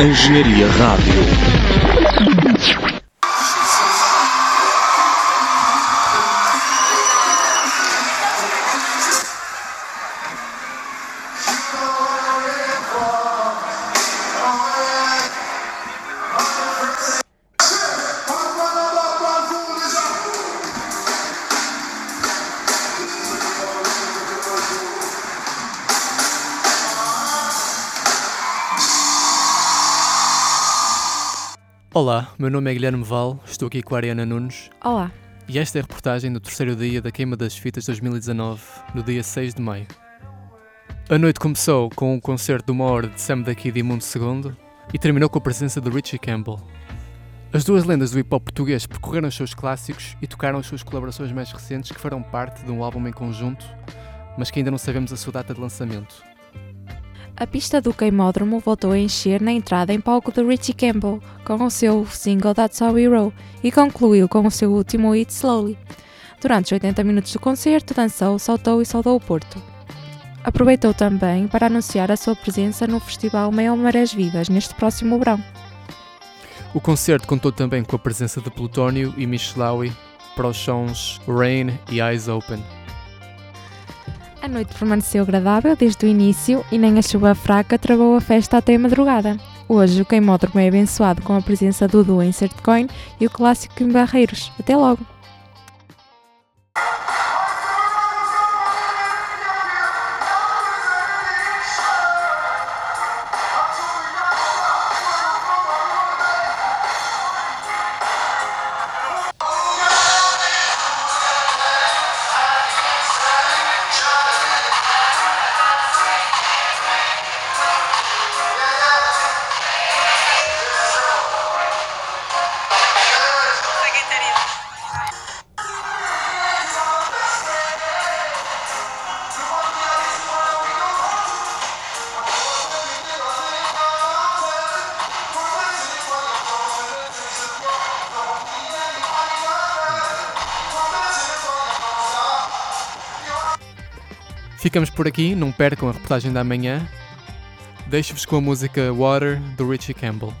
Engenharia Rádio. Olá, meu nome é Guilherme Val, estou aqui com a Ariana Nunes Olá. e esta é a reportagem do terceiro dia da queima das fitas 2019, no dia 6 de maio. A noite começou com um concerto de uma hora de Sam da Kid e Mundo II e terminou com a presença de Richie Campbell. As duas lendas do hip hop português percorreram os seus clássicos e tocaram as suas colaborações mais recentes que farão parte de um álbum em conjunto, mas que ainda não sabemos a sua data de lançamento. A pista do queimódromo voltou a encher na entrada em palco de Richie Campbell com o seu single That's How We Roll e concluiu com o seu último hit Slowly. Durante os 80 minutos do concerto, dançou, saltou e saudou o Porto. Aproveitou também para anunciar a sua presença no festival Meio Marés Vivas neste próximo verão. O concerto contou também com a presença de Plutónio e Michelawi para os sons Rain e Eyes Open. A noite permaneceu agradável desde o início e nem a chuva fraca travou a festa até a madrugada. Hoje o queimódromo é abençoado com a presença do duo Insert Coin e o clássico em Barreiros. Até logo! Ficamos por aqui, não percam a reportagem da manhã. Deixo-vos com a música Water do Richie Campbell.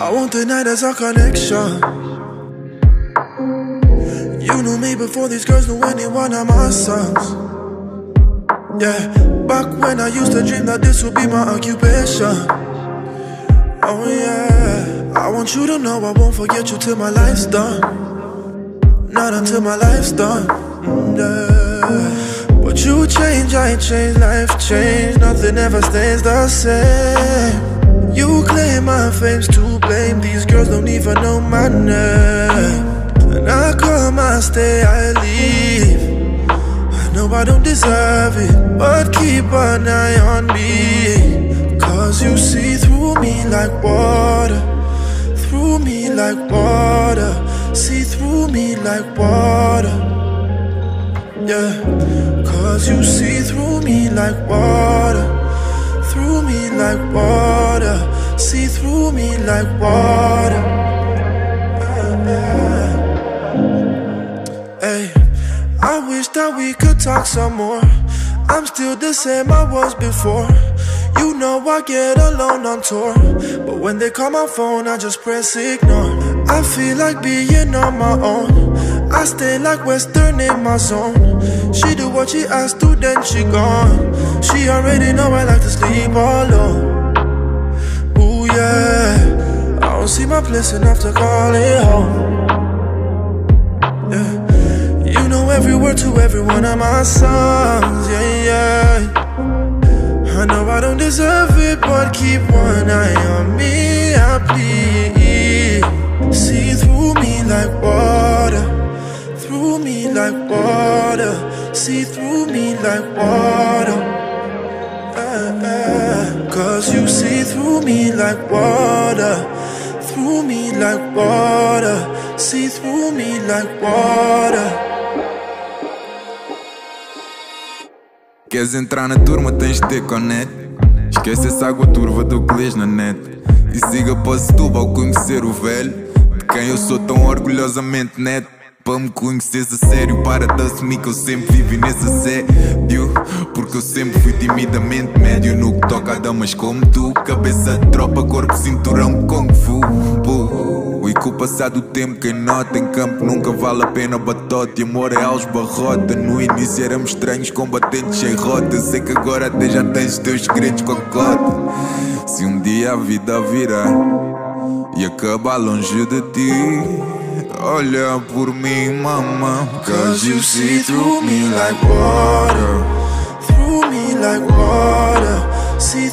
I want the night as our connection. You knew me before these girls knew anyone of my songs. Yeah, back when I used to dream that this would be my occupation. Oh yeah, I want you to know I won't forget you till my life's done. Not until my life's done. Yeah. But you change, I change, life change. Nothing ever stays the same. You claim my fame's to blame. These girls don't even know my name. And I come, I stay, I leave. I know I don't deserve it, but keep an eye on me. Cause you see through me like water. Through me like water. See through me like water. Yeah. Cause you see through me like water. Through me like water. See through me like water. Hey, I wish that we could talk some more. I'm still the same I was before. You know I get alone on tour. But when they call my phone, I just press ignore. I feel like being on my own. I stay like Western in my zone. She do what she asked to, then she gone. She already know I like to sleep alone. Place enough to call it home. Yeah. You know every word to every one of my songs, yeah, yeah. I know I don't deserve it, but keep one eye on me, I plead. See through me like water, through me like water. See through me like water. Ah, ah. Cause you see through me like water, through me like water, see through me like water. Queres entrar na turma, tens de ter conect. Esquece essa água turva do que lês na net. E siga para ao conhecer o velho, de quem eu sou tão orgulhosamente neto. Para me conheceres a sério, para de assumir que eu sempre vivi nesse assédio. Porque eu sempre fui timidamente médio no que toca a damas como tu. Cabeça de tropa, corpo, cinturão, kung fu. E com o passar do tempo, quem nota em campo nunca vale a pena batote. Amor é aos barrota. No início éramos estranhos, combatentes sem rota. Sei que agora até já tens os teus segredos com a cota. Se um dia a vida virar e acabar longe de ti. Olha por mim, mama. Cause you see through me like water. Through me like water. See